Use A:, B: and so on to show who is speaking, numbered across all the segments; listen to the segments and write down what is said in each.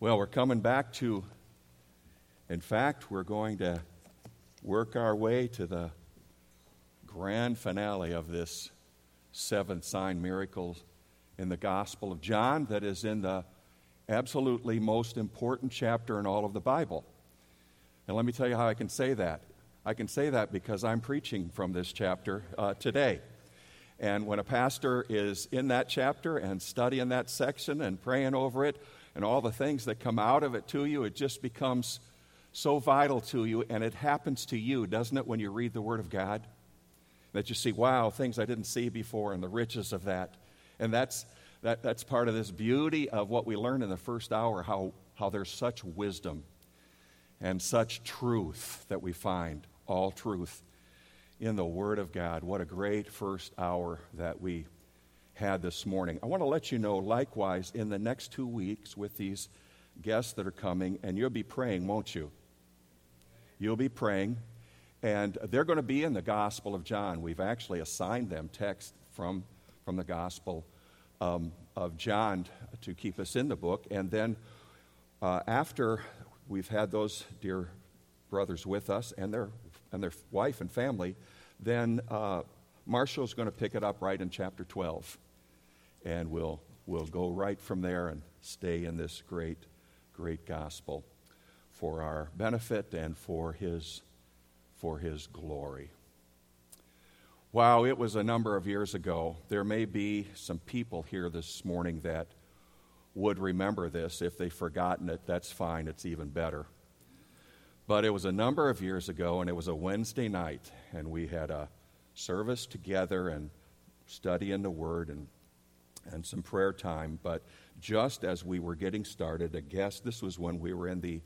A: Well, we're coming back to, in fact, we're going to work our way to the grand finale of this seventh sign miracle in the Gospel of John that is in the absolutely most important chapter in all of the Bible. And let me tell you how I can say that. I can say that because I'm preaching from this chapter uh, today. And when a pastor is in that chapter and studying that section and praying over it, and all the things that come out of it to you, it just becomes so vital to you. And it happens to you, doesn't it, when you read the Word of God? That you see, wow, things I didn't see before, and the riches of that. And that's, that, that's part of this beauty of what we learned in the first hour how, how there's such wisdom and such truth that we find, all truth, in the Word of God. What a great first hour that we had this morning. I want to let you know, likewise, in the next two weeks with these guests that are coming, and you'll be praying, won't you? You'll be praying, and they're going to be in the Gospel of John. We've actually assigned them text from, from the Gospel um, of John to keep us in the book. And then uh, after we've had those dear brothers with us and their, and their wife and family, then uh, Marshall's going to pick it up right in chapter 12 and we'll, we'll go right from there and stay in this great, great gospel for our benefit and for his, for his glory. Wow, it was a number of years ago. There may be some people here this morning that would remember this. If they've forgotten it, that's fine, it's even better. But it was a number of years ago, and it was a Wednesday night, and we had a service together and studying the Word and and some prayer time. But just as we were getting started, I guess this was when we were in the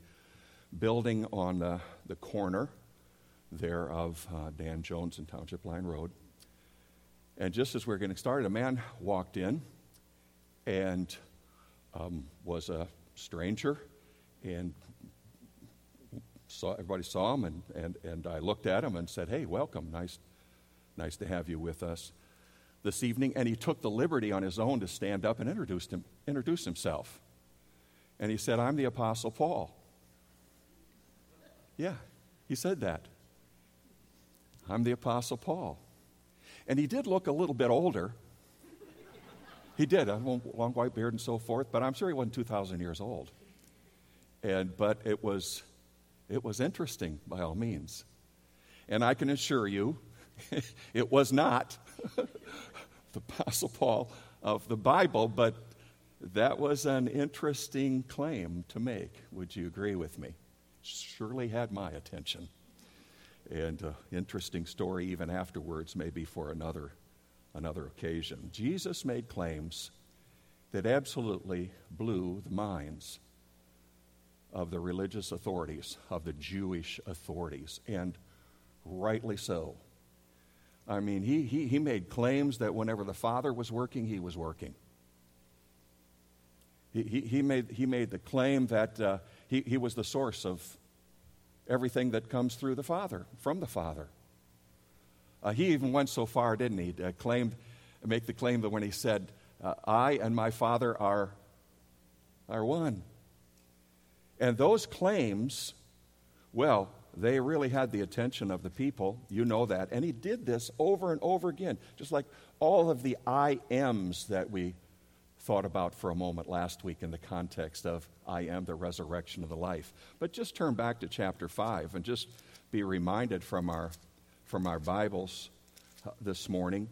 A: building on the, the corner there of uh, Dan Jones and Township Line Road. And just as we were getting started, a man walked in and um, was a stranger and saw everybody saw him and, and, and I looked at him and said, Hey, welcome. Nice nice to have you with us this evening, and he took the liberty on his own to stand up and introduce, him, introduce himself. And he said, I'm the Apostle Paul. Yeah, he said that. I'm the Apostle Paul. And he did look a little bit older. He did, a long, long white beard and so forth, but I'm sure he wasn't 2,000 years old. And, but it was, it was interesting by all means. And I can assure you, it was not the Apostle Paul of the Bible, but that was an interesting claim to make. Would you agree with me? Surely had my attention. And uh, interesting story even afterwards, maybe for another, another occasion. Jesus made claims that absolutely blew the minds of the religious authorities, of the Jewish authorities, and rightly so. I mean, he, he, he made claims that whenever the Father was working, he was working. He, he, he, made, he made the claim that uh, he, he was the source of everything that comes through the Father, from the Father. Uh, he even went so far, didn't he, to claim, make the claim that when he said, uh, I and my Father are, are one. And those claims, well, they really had the attention of the people. You know that. And he did this over and over again, just like all of the I ams that we thought about for a moment last week in the context of I am the resurrection of the life. But just turn back to chapter 5 and just be reminded from our, from our Bibles uh, this morning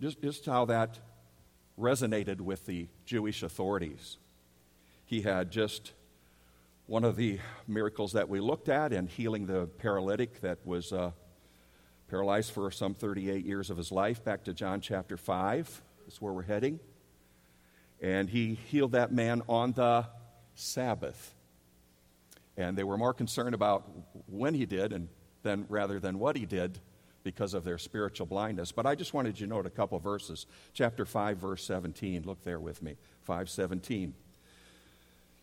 A: just, just how that resonated with the Jewish authorities. He had just one of the miracles that we looked at in healing the paralytic that was uh, paralyzed for some 38 years of his life, back to John chapter 5, is where we're heading. And he healed that man on the Sabbath. And they were more concerned about when he did and then rather than what he did because of their spiritual blindness. But I just wanted you to note a couple verses. Chapter 5, verse 17. Look there with me. 517.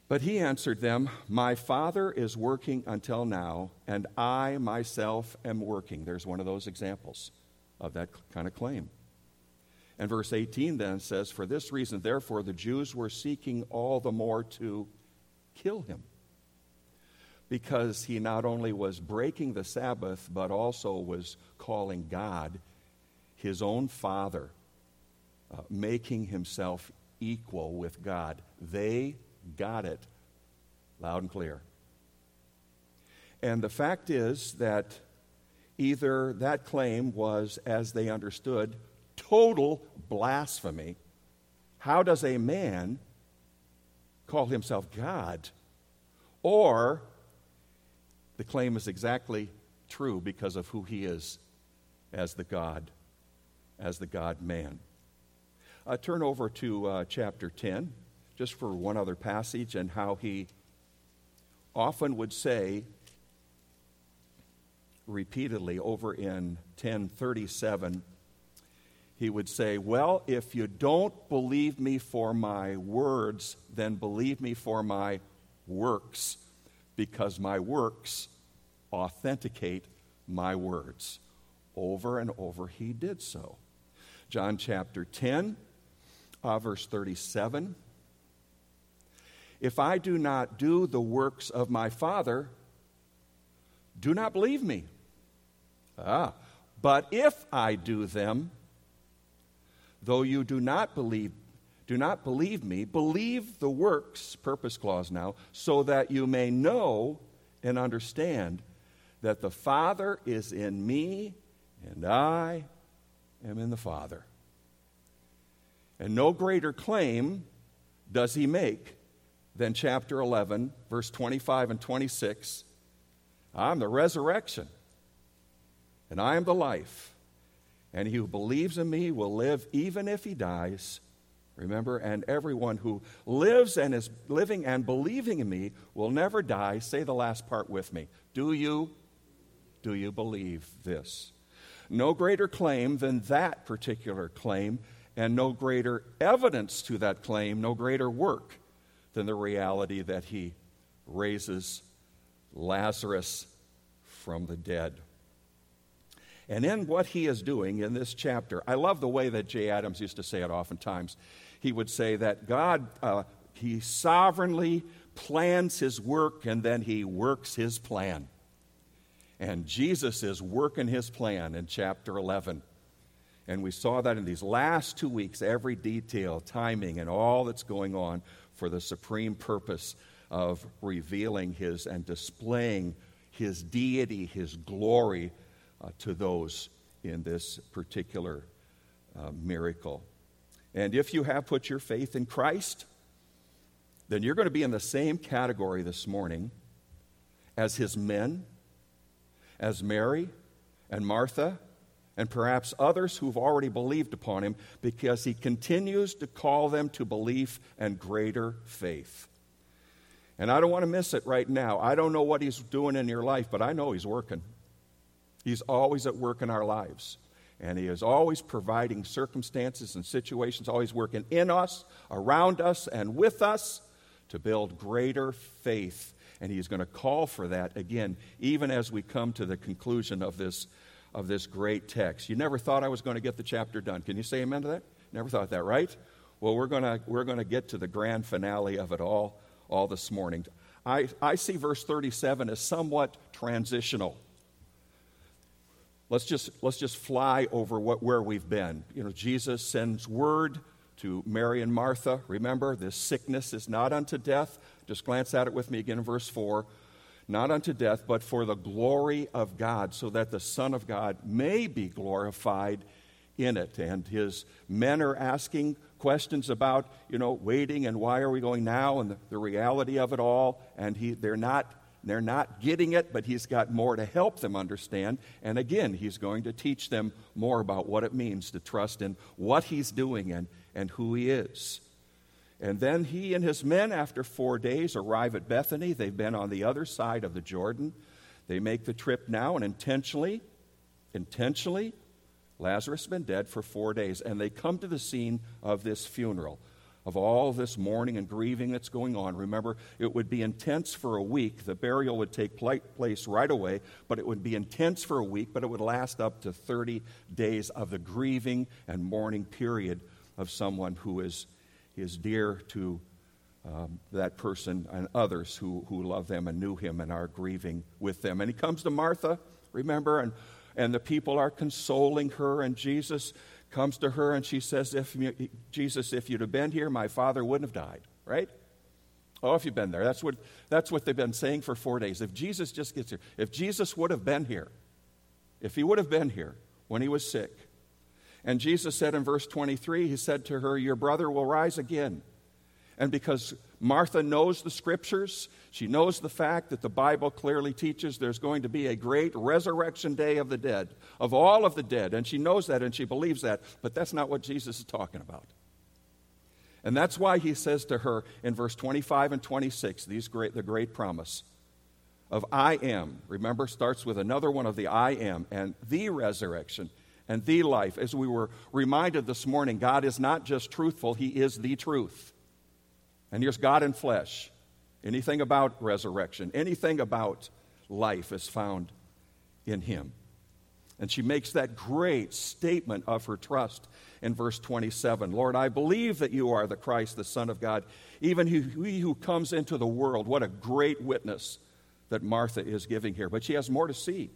A: But he answered them, My Father is working until now, and I myself am working. There's one of those examples of that kind of claim. And verse 18 then says, For this reason, therefore, the Jews were seeking all the more to kill him because he not only was breaking the Sabbath, but also was calling God his own father, uh, making himself equal with God. They got it loud and clear. And the fact is that either that claim was, as they understood, total blasphemy. How does a man call himself God? Or the claim is exactly true because of who he is as the God, as the God man. Uh, turn over to uh, chapter 10, just for one other passage, and how he often would say repeatedly over in 1037 he would say well if you don't believe me for my words then believe me for my works because my works authenticate my words. Over and over he did so. John chapter 10 uh, verse 37 if i do not do the works of my father do not believe me Ah, but if I do them, though you do not believe, do not believe me, believe the works, purpose clause now, so that you may know and understand that the Father is in me and I am in the Father. And no greater claim does he make than chapter 11, verse 25 and 26. I'm the resurrection and I am the life. And he who believes in me will live even if he dies. Remember, and everyone who lives and is living and believing in me will never die. Say the last part with me. Do you? Do you believe this? No greater claim than that particular claim, and no greater evidence to that claim, no greater work than the reality that he raises Lazarus from the dead. And in what he is doing in this chapter, I love the way that Jay Adams used to say it oftentimes. He would say that God, uh, he sovereignly plans his work and then he works his plan. And Jesus is working his plan in chapter 11. And we saw that in these last two weeks, every detail, timing, and all that's going on for the supreme purpose of revealing his and displaying his deity, his glory uh, to those in this particular uh, miracle. And if you have put your faith in Christ, then you're going to be in the same category this morning as his men, as Mary and Martha, and perhaps others who've already believed upon him because he continues to call them to belief and greater faith. And I don't want to miss it right now. I don't know what he's doing in your life, but I know he's working. He's always at work in our lives. And He is always providing circumstances and situations, always working in us, around us, and with us to build greater faith. And He's going to call for that again, even as we come to the conclusion of this, of this great text. You never thought I was going to get the chapter done. Can you say amen to that? Never thought that, right? Well, we're going to, we're to get to the grand finale of it all, all this morning. I, I see verse 37 as somewhat transitional. Let's just, let's just fly over what, where we've been. You know, Jesus sends word to Mary and Martha. Remember, this sickness is not unto death. Just glance at it with me again in verse 4. Not unto death, but for the glory of God, so that the Son of God may be glorified in it. And his men are asking questions about, you know, waiting and why are we going now and the, the reality of it all. And he, they're not they're not getting it, but he's got more to help them understand. And again, he's going to teach them more about what it means to trust in what he's doing and, and who he is. And then he and his men, after four days, arrive at Bethany. They've been on the other side of the Jordan. They make the trip now, and intentionally, intentionally, Lazarus has been dead for four days. And they come to the scene of this funeral of all this mourning and grieving that's going on. Remember, it would be intense for a week. The burial would take place right away, but it would be intense for a week, but it would last up to 30 days of the grieving and mourning period of someone who is, is dear to um, that person and others who, who love them and knew him and are grieving with them. And he comes to Martha, remember, and, and the people are consoling her, and Jesus comes to her and she says, if Jesus, if you'd have been here, my father wouldn't have died, right? Oh, if you've been there. That's what, that's what they've been saying for four days. If Jesus just gets here, if Jesus would have been here, if he would have been here when he was sick, and Jesus said in verse 23, he said to her, Your brother will rise again. And because Martha knows the scriptures, she knows the fact that the Bible clearly teaches there's going to be a great resurrection day of the dead, of all of the dead. And she knows that and she believes that, but that's not what Jesus is talking about. And that's why he says to her in verse 25 and 26, these great, the great promise of I am. Remember, starts with another one of the I am and the resurrection and the life. As we were reminded this morning, God is not just truthful, He is the truth. And here's God in flesh. Anything about resurrection, anything about life is found in Him. And she makes that great statement of her trust in verse 27 Lord, I believe that you are the Christ, the Son of God, even he, who comes into the world. What a great witness that Martha is giving here. But she has more to see,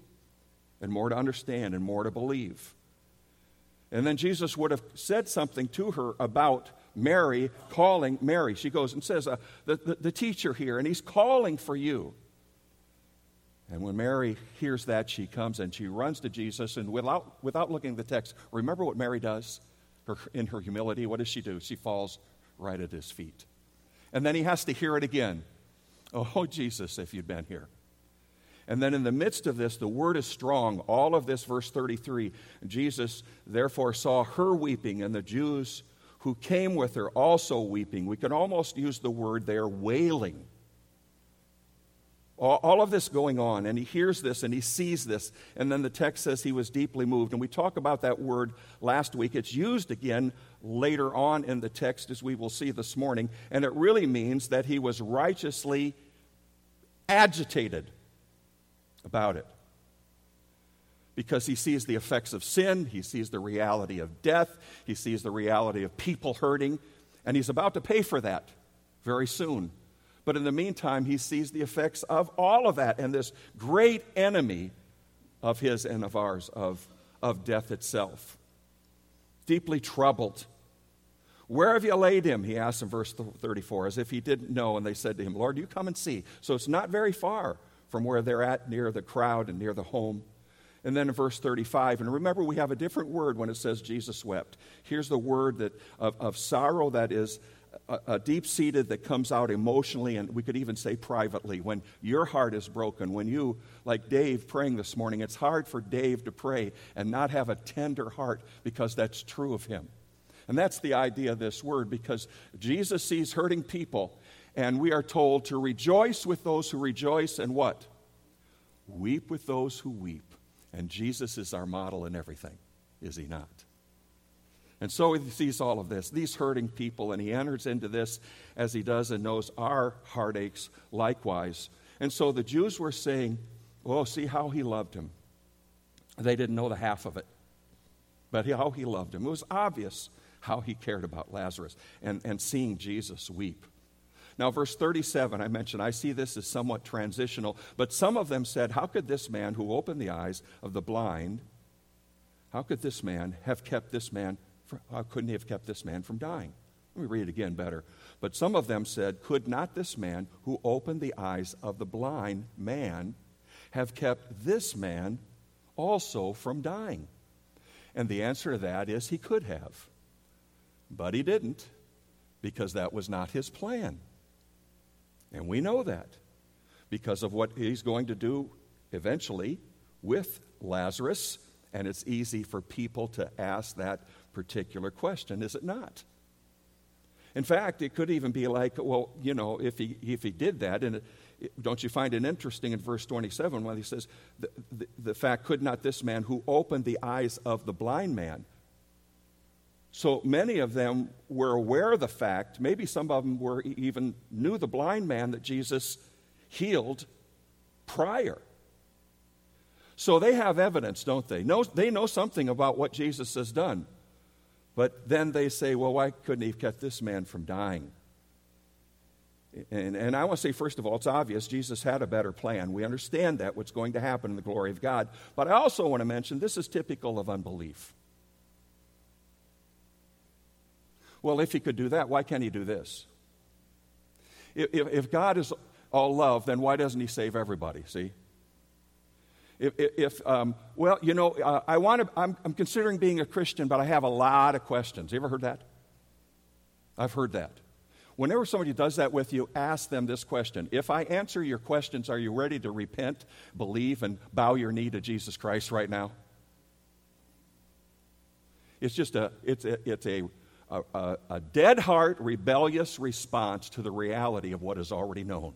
A: and more to understand, and more to believe. And then Jesus would have said something to her about Mary calling Mary. She goes and says, uh, the, the, the teacher here, and he's calling for you. And when Mary hears that, she comes and she runs to Jesus, and without, without looking at the text, remember what Mary does her, in her humility? What does she do? She falls right at his feet. And then he has to hear it again. Oh, Jesus, if you'd been here. And then in the midst of this, the word is strong. All of this, verse 33 Jesus therefore saw her weeping, and the Jews who came with her also weeping. We can almost use the word there, wailing. All of this going on, and he hears this and he sees this, and then the text says he was deeply moved. And we talked about that word last week. It's used again later on in the text, as we will see this morning, and it really means that he was righteously agitated about it because he sees the effects of sin, he sees the reality of death, he sees the reality of people hurting, and he's about to pay for that very soon. But in the meantime, he sees the effects of all of that and this great enemy of his and of ours, of, of death itself. Deeply troubled. Where have you laid him? He asks in verse 34, as if he didn't know. And they said to him, Lord, you come and see. So it's not very far from where they're at, near the crowd and near the home. And then in verse 35, and remember, we have a different word when it says Jesus wept. Here's the word that, of, of sorrow that is a, a deep seated, that comes out emotionally, and we could even say privately. When your heart is broken, when you, like Dave praying this morning, it's hard for Dave to pray and not have a tender heart because that's true of him. And that's the idea of this word because Jesus sees hurting people, and we are told to rejoice with those who rejoice and what? Weep with those who weep. And Jesus is our model in everything, is he not? And so he sees all of this, these hurting people, and he enters into this as he does and knows our heartaches likewise. And so the Jews were saying, Oh, see how he loved him. They didn't know the half of it, but how he loved him. It was obvious how he cared about Lazarus and, and seeing Jesus weep. Now, verse 37, I mentioned, I see this as somewhat transitional, but some of them said, How could this man who opened the eyes of the blind, how could this man have kept this man, from, how couldn't he have kept this man from dying? Let me read it again better. But some of them said, Could not this man who opened the eyes of the blind man have kept this man also from dying? And the answer to that is he could have. But he didn't, because that was not his plan. And we know that because of what he's going to do eventually with Lazarus. And it's easy for people to ask that particular question, is it not? In fact, it could even be like, well, you know, if he, if he did that, and it, it, don't you find it interesting in verse 27 when he says, the, the, the fact could not this man who opened the eyes of the blind man so many of them were aware of the fact, maybe some of them were even knew the blind man that Jesus healed prior. So they have evidence, don't they? Know, they know something about what Jesus has done. But then they say, well, why couldn't he have kept this man from dying? And, and I want to say, first of all, it's obvious Jesus had a better plan. We understand that, what's going to happen in the glory of God. But I also want to mention this is typical of unbelief. Well, if he could do that, why can't he do this? If, if God is all love, then why doesn't he save everybody? See? If, if um, well, you know, uh, I want to, I'm, I'm considering being a Christian, but I have a lot of questions. You ever heard that? I've heard that. Whenever somebody does that with you, ask them this question. If I answer your questions, are you ready to repent, believe, and bow your knee to Jesus Christ right now? It's just a, it's a, it's a, a, a dead heart, rebellious response to the reality of what is already known.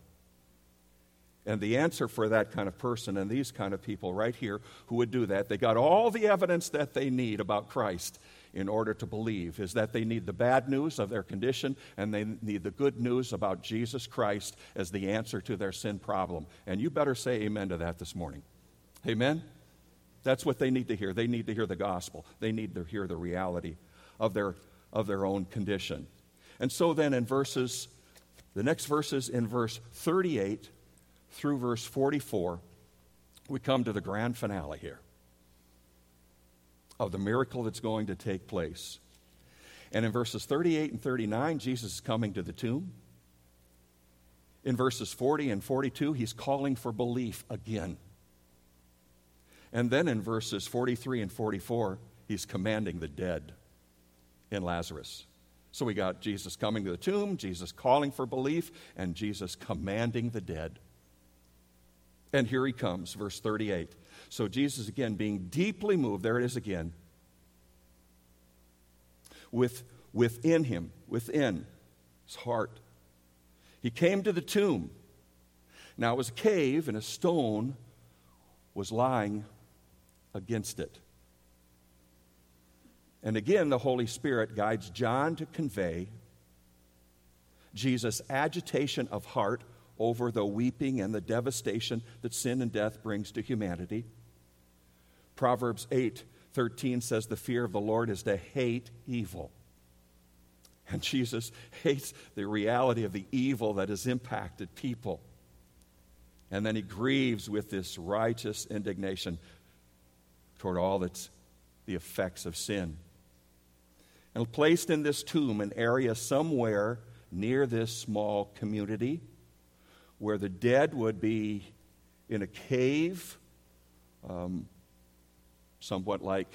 A: And the answer for that kind of person and these kind of people right here who would do that, they got all the evidence that they need about Christ in order to believe is that they need the bad news of their condition and they need the good news about Jesus Christ as the answer to their sin problem. And you better say amen to that this morning. Amen? That's what they need to hear. They need to hear the gospel, they need to hear the reality of their, of their own condition. And so then in verses, the next verses in verse 38 through verse 44, we come to the grand finale here of the miracle that's going to take place. And in verses 38 and 39, Jesus is coming to the tomb. In verses 40 and 42, he's calling for belief again. And then in verses 43 and 44, he's commanding the dead in Lazarus. So we got Jesus coming to the tomb, Jesus calling for belief, and Jesus commanding the dead. And here he comes, verse 38. So Jesus, again, being deeply moved, there it is again, with, within him, within his heart. He came to the tomb. Now it was a cave, and a stone was lying against it. And again, the Holy Spirit guides John to convey Jesus' agitation of heart over the weeping and the devastation that sin and death brings to humanity. Proverbs 8 13 says, The fear of the Lord is to hate evil. And Jesus hates the reality of the evil that has impacted people. And then he grieves with this righteous indignation toward all that's the effects of sin. And placed in this tomb, an area somewhere near this small community, where the dead would be in a cave, um, somewhat like,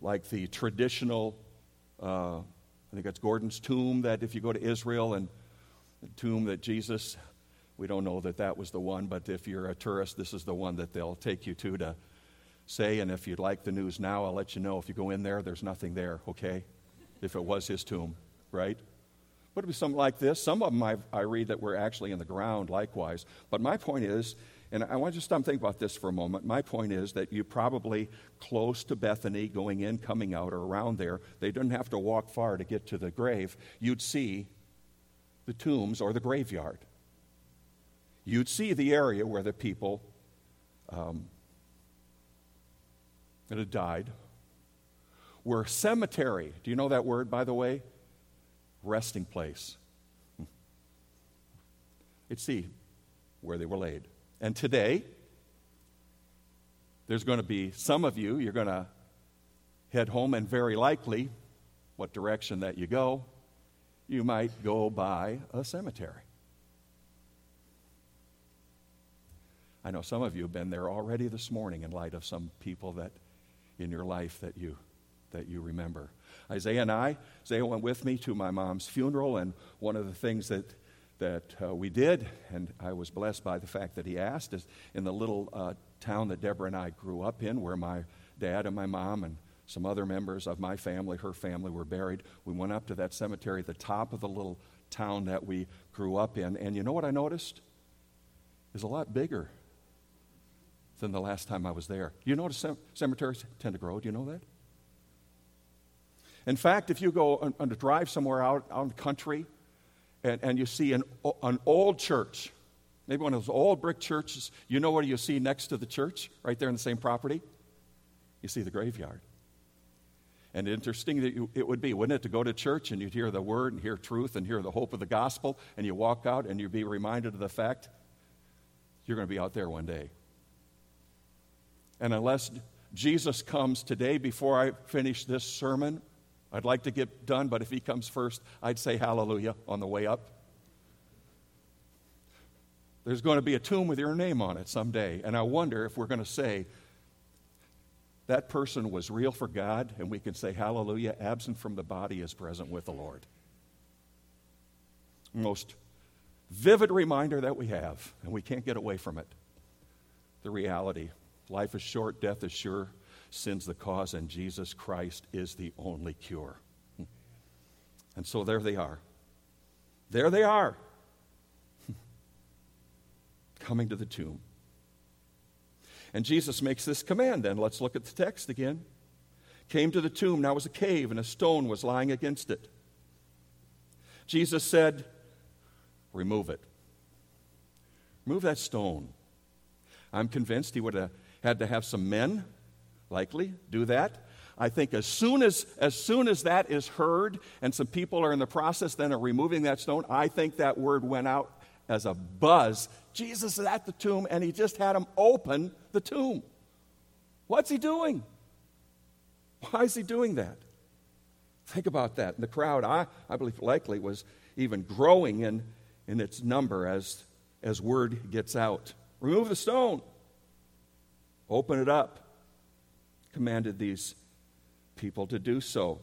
A: like the traditional, uh, I think it's Gordon's tomb, that if you go to Israel and the tomb that Jesus, we don't know that that was the one, but if you're a tourist, this is the one that they'll take you to to say. And if you'd like the news now, I'll let you know. If you go in there, there's nothing there, okay? If it was his tomb, right? Would it'd be something like this? Some of them I, I read that were actually in the ground likewise. But my point is, and I want you to stop and think about this for a moment. My point is that you probably close to Bethany, going in, coming out, or around there, they didn't have to walk far to get to the grave. You'd see the tombs or the graveyard. You'd see the area where the people um, that had died were cemetery. Do you know that word, by the way? resting place. Hmm. It's see where they were laid. And today, there's going to be some of you, you're going to head home, and very likely, what direction that you go, you might go by a cemetery. I know some of you have been there already this morning in light of some people that in your life that you that you remember. Isaiah and I, Isaiah went with me to my mom's funeral, and one of the things that that uh, we did, and I was blessed by the fact that he asked, is in the little uh, town that Deborah and I grew up in, where my dad and my mom and some other members of my family, her family, were buried. We went up to that cemetery at the top of the little town that we grew up in, and you know what I noticed? It's a lot bigger than the last time I was there. You notice cemeteries tend to grow. Do you know that? In fact, if you go on, on a drive somewhere out, out in the country and, and you see an, an old church, maybe one of those old brick churches, you know what you see next to the church, right there in the same property? You see the graveyard. And interesting that you, it would be, wouldn't it, to go to church and you'd hear the word and hear truth and hear the hope of the gospel, and you walk out and you'd be reminded of the fact you're going to be out there one day. And unless Jesus comes today before I finish this sermon, I'd like to get done, but if he comes first, I'd say hallelujah on the way up. There's going to be a tomb with your name on it someday, and I wonder if we're going to say, that person was real for God, and we can say, Hallelujah, absent from the body is present with the Lord. Most vivid reminder that we have, and we can't get away from it. The reality life is short, death is sure, sin's the cause, and Jesus Christ is the only cure. And so there they are. There they are, coming to the tomb. And Jesus makes this command then. Let's look at the text again. Came to the tomb, now was a cave, and a stone was lying against it. Jesus said, Remove it. Remove that stone. I'm convinced he would have had to have some men, likely, do that. I think as soon as, as soon as that is heard and some people are in the process then of removing that stone, I think that word went out as a buzz. Jesus is at the tomb and he just had him open the tomb. What's he doing? Why is he doing that? Think about that. And the crowd, I, I believe, likely was even growing in, in its number as, as word gets out. Remove the stone, open it up. Commanded these people to do so.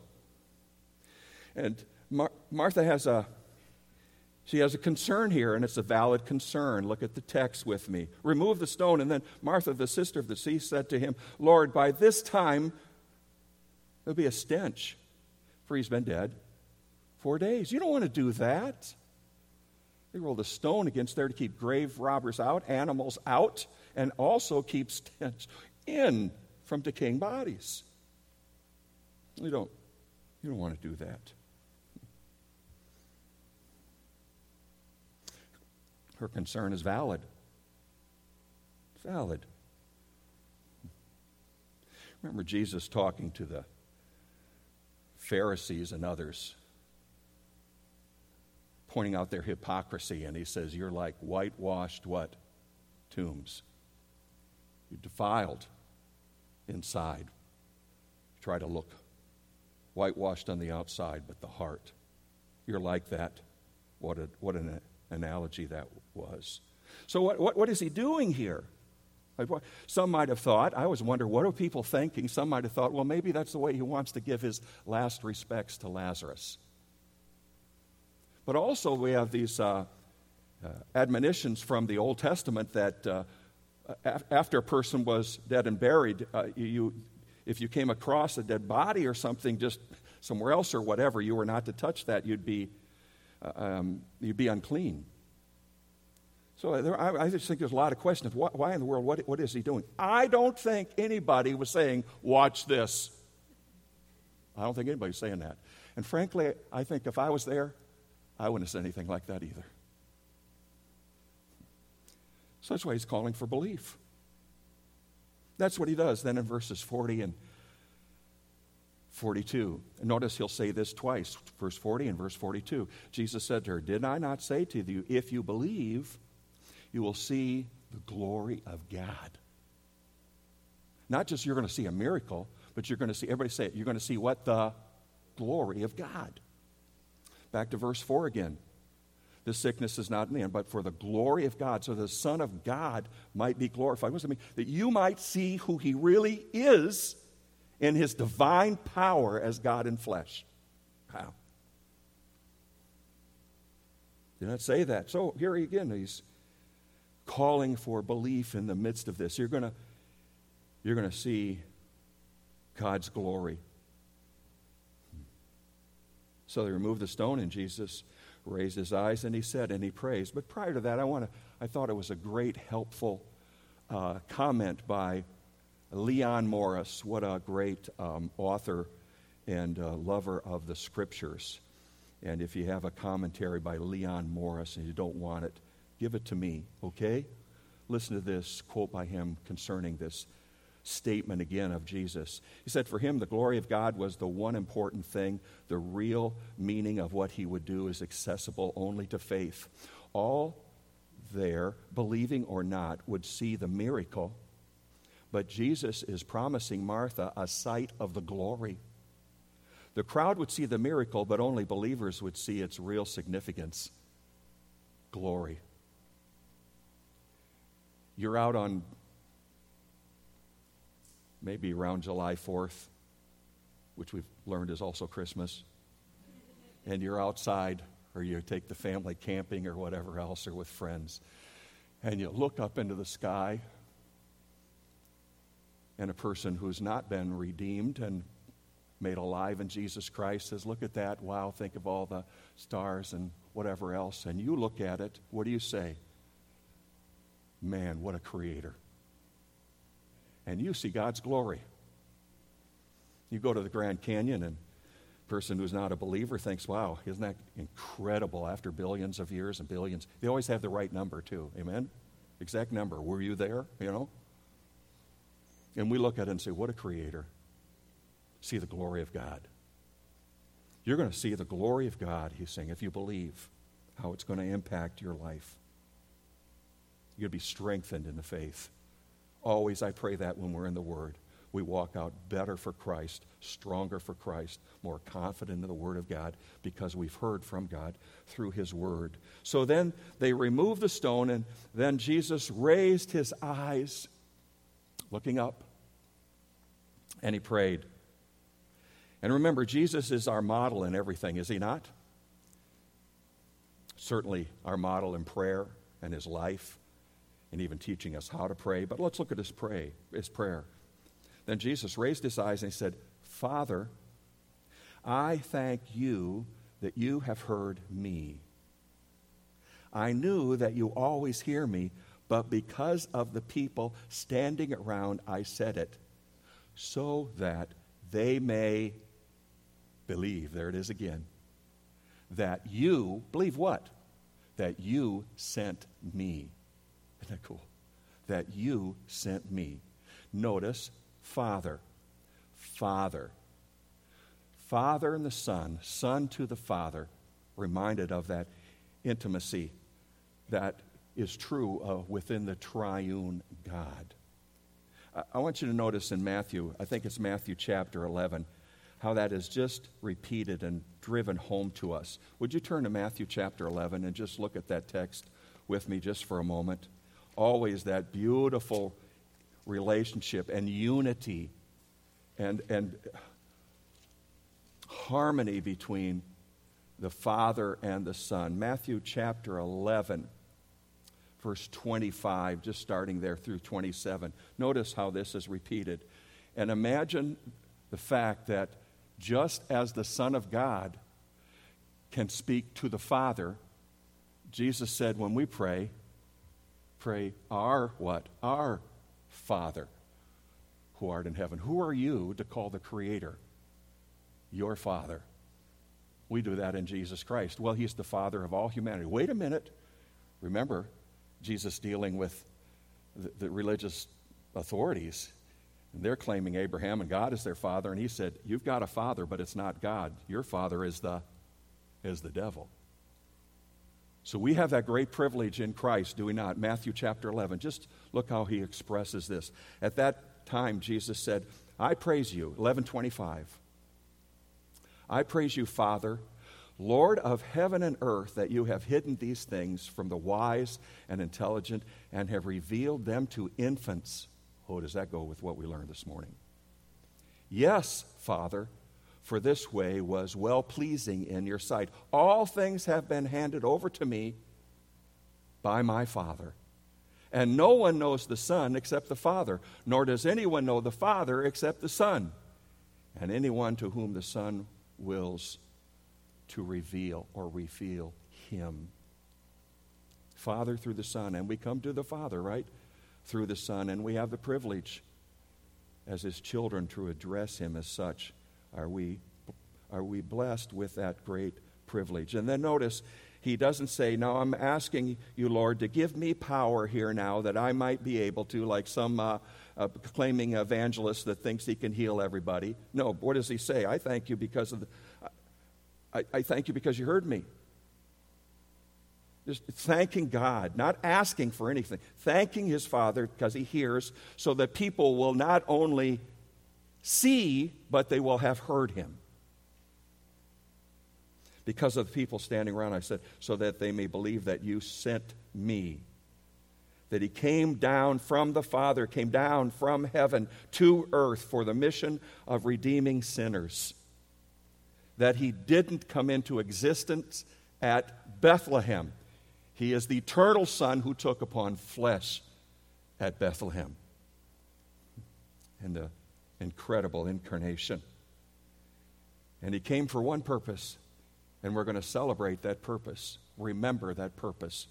A: And Mar- Martha has a, she has a concern here, and it's a valid concern. Look at the text with me. Remove the stone. And then Martha, the sister of the deceased, said to him, Lord, by this time there'll be a stench, for he's been dead four days. You don't want to do that. They rolled a stone against there to keep grave robbers out, animals out, and also keeps stench in from decaying bodies. You don't, you don't want to do that. her concern is valid. Valid. Remember Jesus talking to the Pharisees and others, pointing out their hypocrisy, and he says, You're like whitewashed what? Tombs. You're defiled inside. You try to look whitewashed on the outside, but the heart. You're like that. What, a, what an analogy that was. So, what, what, what is he doing here? Some might have thought, I always wonder, what are people thinking? Some might have thought, well, maybe that's the way he wants to give his last respects to Lazarus. But also, we have these uh, uh, admonitions from the Old Testament that uh, after a person was dead and buried, uh, you, if you came across a dead body or something just somewhere else or whatever, you were not to touch that. You'd be uh, um, you'd be unclean. So there, I, I, just think there's a lot of questions. Why, why in the world? What, what is he doing? I don't think anybody was saying, watch this. I don't think anybody's saying that. And frankly, I think if I was there, I wouldn't have said anything like that either. So that's why he's calling for belief. That's what he does then in verses 40 and 42. And notice he'll say this twice, verse 40 and verse 42. Jesus said to her, Did I not say to you, if you believe, you will see the glory of God? Not just you're going to see a miracle, but you're going to see, everybody say it, you're going to see what? The glory of God. Back to verse 4 again. This sickness is not in the end, but for the glory of God, so the Son of God might be glorified. What does it mean? That you might see who he really is in his divine power as God in flesh. Wow. Did not say that. So here again, he's calling for belief in the midst of this. You're going to you're going to see God's glory. So they removed the stone, and Jesus raised his eyes and he said, and he praised. But prior to that, I want to. I thought it was a great, helpful uh, comment by Leon Morris, what a great um, author and uh, lover of the scriptures. And if you have a commentary by Leon Morris and you don't want it, give it to me, okay? Listen to this quote by him concerning this statement again of Jesus. He said, For him, the glory of God was the one important thing. The real meaning of what he would do is accessible only to faith. All there, believing or not, would see the miracle, but Jesus is promising Martha a sight of the glory. The crowd would see the miracle, but only believers would see its real significance glory. You're out on maybe around July 4th, which we've learned is also Christmas, and you're outside or you take the family camping or whatever else or with friends, and you look up into the sky, and a person who's not been redeemed and made alive in Jesus Christ says, Look at that. Wow, think of all the stars and whatever else. And you look at it, what do you say? Man, what a creator and you see God's glory. You go to the Grand Canyon, and a person who's not a believer thinks, wow, isn't that incredible after billions of years and billions? They always have the right number, too. Amen? Exact number. Were you there? You know? And we look at it and say, what a creator. See the glory of God. You're going to see the glory of God, he's saying, if you believe how it's going to impact your life. You're going to be strengthened in the faith. Always, I pray that when we're in the Word, we walk out better for Christ, stronger for Christ, more confident in the Word of God because we've heard from God through His Word. So then they removed the stone, and then Jesus raised his eyes, looking up, and he prayed. And remember, Jesus is our model in everything, is he not? Certainly, our model in prayer and his life and even teaching us how to pray. But let's look at his pray, his prayer. Then Jesus raised his eyes and he said, Father, I thank you that you have heard me. I knew that you always hear me, but because of the people standing around, I said it, so that they may believe. There it is again. That you, believe what? That you sent me. That you sent me. Notice, Father. Father. Father and the Son, Son to the Father, reminded of that intimacy that is true uh, within the triune God. I, I want you to notice in Matthew, I think it's Matthew chapter 11, how that is just repeated and driven home to us. Would you turn to Matthew chapter 11 and just look at that text with me just for a moment? Always that beautiful relationship and unity and, and harmony between the Father and the Son. Matthew chapter 11, verse 25, just starting there through 27. Notice how this is repeated. And imagine the fact that just as the Son of God can speak to the Father, Jesus said, when we pray, pray, Our what? Our Father who art in heaven. Who are you to call the Creator your Father? We do that in Jesus Christ. Well, He's the Father of all humanity. Wait a minute. Remember, Jesus dealing with the, the religious authorities. And they're claiming Abraham and God is their father. And he said, You've got a father, but it's not God. Your father is the, is the devil. So we have that great privilege in Christ, do we not? Matthew chapter 11. Just look how he expresses this. At that time, Jesus said, I praise you, 1125. I praise you, Father, Lord of heaven and earth, that you have hidden these things from the wise and intelligent and have revealed them to infants. Oh, does that go with what we learned this morning? Yes, Father, for this way was well pleasing in your sight. All things have been handed over to me by my Father. And no one knows the Son except the Father, nor does anyone know the Father except the Son, and anyone to whom the Son wills to reveal or reveal Him. Father through the Son, and we come to the Father, right? Through the Son, and we have the privilege as His children to address Him as such are we, are we blessed with that great privilege? And then notice, he doesn't say, No, I'm asking you, Lord, to give me power here now that I might be able to, like some uh, uh, claiming evangelist that thinks he can heal everybody. No, what does he say? I thank you because of the, I, I thank you because you heard me. Just thanking God, not asking for anything, thanking his Father because he hears, so that people will not only see, but they will have heard him because of the people standing around. I said, so that they may believe that you sent me. That he came down from the Father, came down from heaven to earth for the mission of redeeming sinners. That he didn't come into existence at Bethlehem. He is the eternal Son who took upon flesh at Bethlehem. And an incredible incarnation. And he came for one purpose and we're going to celebrate that purpose, remember that purpose.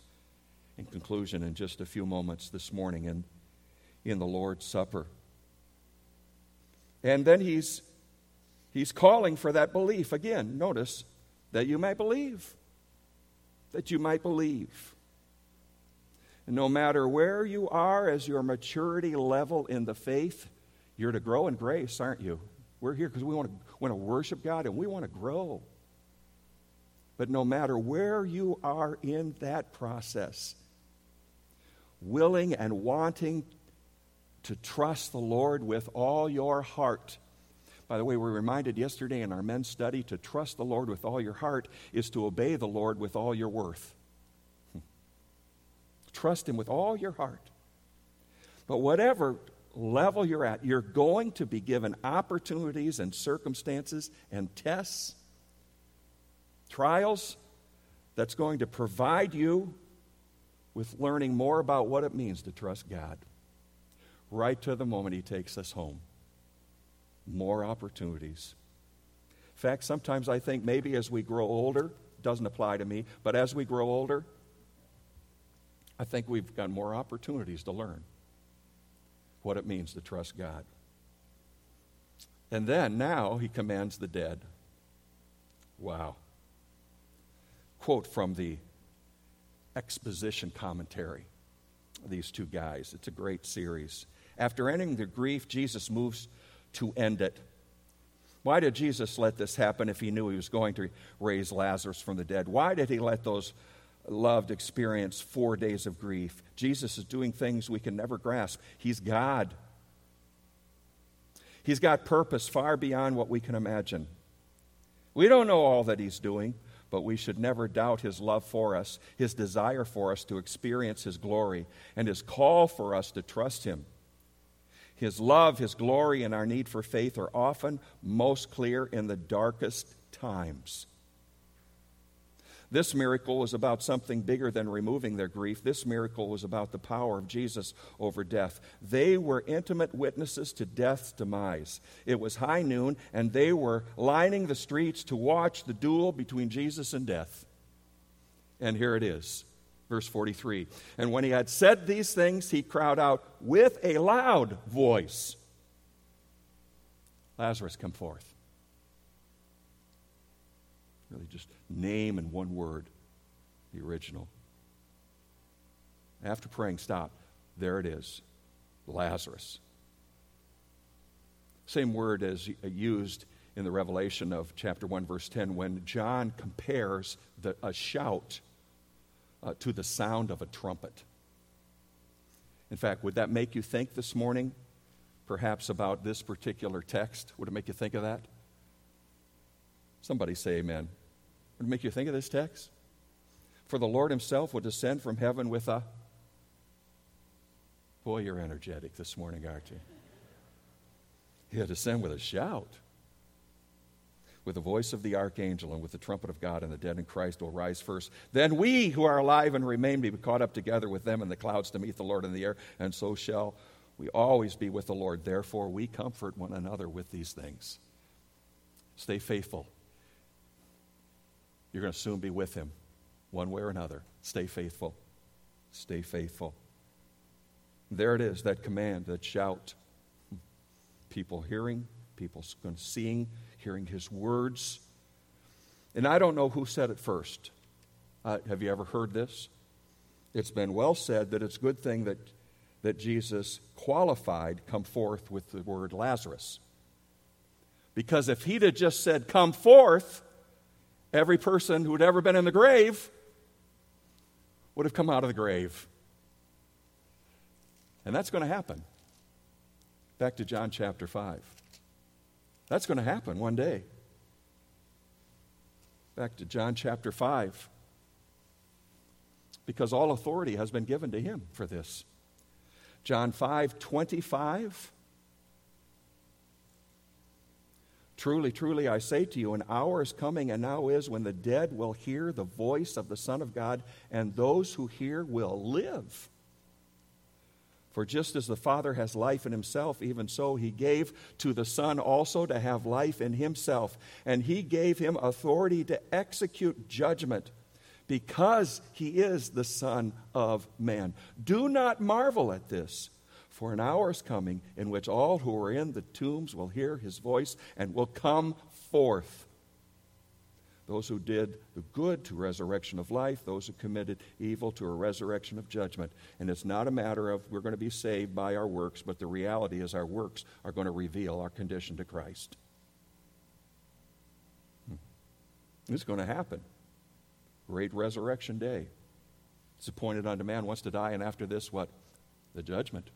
A: In conclusion, in just a few moments this morning in, in the Lord's Supper. And then he's, he's calling for that belief. Again, notice that you might believe. That you might believe. And no matter where you are as your maturity level in the faith, you're to grow in grace, aren't you? We're here because we want to, worship God and we want to grow. But no matter where you are in that process, willing and wanting to trust the Lord with all your heart. By the way, we're reminded yesterday in our men's study to trust the Lord with all your heart is to obey the Lord with all your worth. Trust Him with all your heart. But whatever level you're at, you're going to be given opportunities and circumstances and tests trials that's going to provide you with learning more about what it means to trust God. Right to the moment He takes us home. More opportunities. In fact, sometimes I think maybe as we grow older, doesn't apply to me, but as we grow older, I think we've got more opportunities to learn what it means to trust God. And then now he commands the dead. Wow quote from the exposition commentary these two guys. It's a great series. After ending the grief, Jesus moves to end it. Why did Jesus let this happen if he knew he was going to raise Lazarus from the dead? Why did he let those loved experience four days of grief? Jesus is doing things we can never grasp. He's God. He's got purpose far beyond what we can imagine. We don't know all that he's doing but we should never doubt his love for us, his desire for us to experience his glory, and his call for us to trust him. His love, his glory, and our need for faith are often most clear in the darkest times. This miracle was about something bigger than removing their grief. This miracle was about the power of Jesus over death. They were intimate witnesses to death's demise. It was high noon, and they were lining the streets to watch the duel between Jesus and death. And here it is, verse 43. And when he had said these things, he cried out with a loud voice Lazarus, come forth. Really, just name in one word the original. After praying, stop. There it is Lazarus. Same word as used in the Revelation of chapter 1, verse 10, when John compares the, a shout uh, to the sound of a trumpet. In fact, would that make you think this morning, perhaps, about this particular text? Would it make you think of that? Somebody say amen. Make you think of this text? For the Lord himself will descend from heaven with a. Boy, you're energetic this morning, aren't you? He'll descend with a shout. With the voice of the archangel and with the trumpet of God, and the dead in Christ will rise first. Then we who are alive and remain be caught up together with them in the clouds to meet the Lord in the air, and so shall we always be with the Lord. Therefore, we comfort one another with these things. Stay faithful you're going to soon be with him, one way or another. Stay faithful. Stay faithful. There it is, that command, that shout. People hearing, people seeing, hearing his words. And I don't know who said it first. Uh, have you ever heard this? It's been well said that it's a good thing that, that Jesus qualified come forth with the word Lazarus. Because if he'd have just said, Come forth, every person who had ever been in the grave would have come out of the grave. And that's going to happen. Back to John chapter 5. That's going to happen one day. Back to John chapter 5. Because all authority has been given to him for this. John 5 25. Truly, truly, I say to you, an hour is coming and now is when the dead will hear the voice of the Son of God, and those who hear will live. For just as the Father has life in himself, even so he gave to the Son also to have life in himself. And he gave him authority to execute judgment because he is the Son of Man. Do not marvel at this. For an hour is coming in which all who are in the tombs will hear his voice and will come forth. Those who did the good to resurrection of life, those who committed evil to a resurrection of judgment. And it's not a matter of we're going to be saved by our works, but the reality is our works are going to reveal our condition to Christ. Hmm. It's going to happen. Great resurrection day. It's appointed unto man once to die, and after this, what? The judgment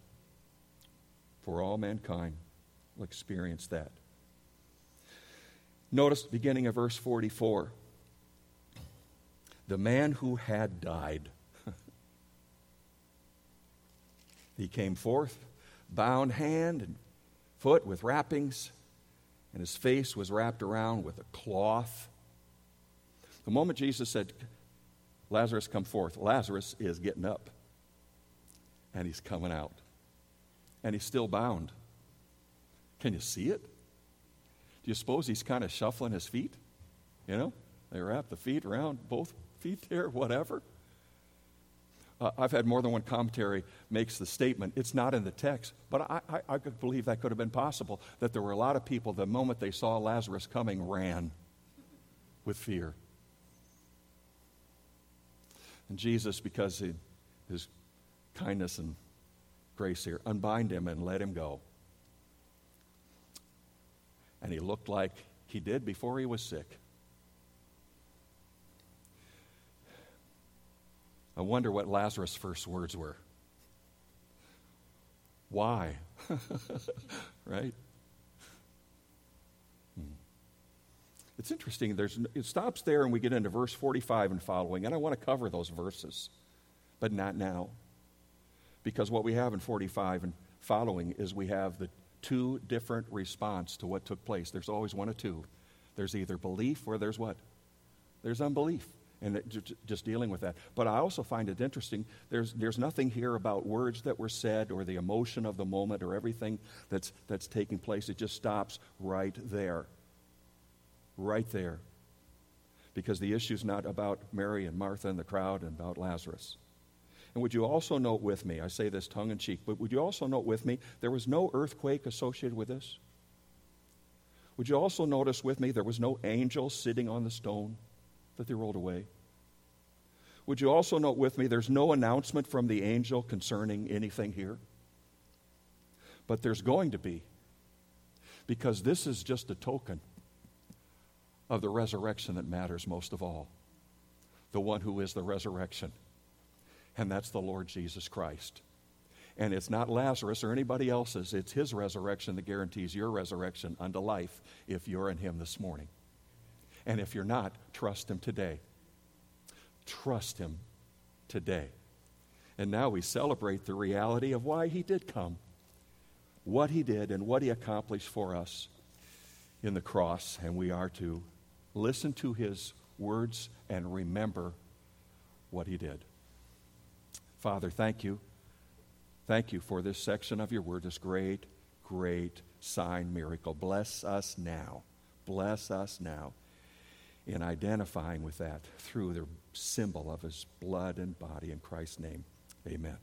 A: for all mankind will experience that. Notice the beginning of verse 44. The man who had died. he came forth, bound hand and foot with wrappings, and his face was wrapped around with a cloth. The moment Jesus said, Lazarus, come forth, Lazarus is getting up and he's coming out and he's still bound. Can you see it? Do you suppose he's kind of shuffling his feet? You know, they wrap the feet around both feet there, whatever. Uh, I've had more than one commentary makes the statement. It's not in the text, but I, I, I could believe that could have been possible. That there were a lot of people, the moment they saw Lazarus coming, ran with fear. And Jesus, because his kindness and grace here. Unbind him and let him go. And he looked like he did before he was sick. I wonder what Lazarus' first words were. Why? right? Hmm. It's interesting. There's, it stops there and we get into verse 45 and following, and I want to cover those verses, but not now. Because what we have in 45 and following is we have the two different response to what took place. There's always one of two. There's either belief or there's what? There's unbelief. And it, just dealing with that. But I also find it interesting. There's, there's nothing here about words that were said or the emotion of the moment or everything that's, that's taking place. It just stops right there. Right there. Because the issue's not about Mary and Martha and the crowd and about Lazarus. And would you also note with me, I say this tongue in cheek, but would you also note with me, there was no earthquake associated with this? Would you also notice with me, there was no angel sitting on the stone that they rolled away? Would you also note with me, there's no announcement from the angel concerning anything here? But there's going to be, because this is just a token of the resurrection that matters most of all the one who is the resurrection and that's the Lord Jesus Christ. And it's not Lazarus or anybody else's, it's his resurrection that guarantees your resurrection unto life if you're in him this morning. And if you're not, trust him today. Trust him today. And now we celebrate the reality of why he did come, what he did, and what he accomplished for us in the cross. And we are to listen to his words and remember what he did. Father, thank you. Thank you for this section of your word, this great, great sign miracle. Bless us now. Bless us now in identifying with that through the symbol of his blood and body in Christ's name. Amen.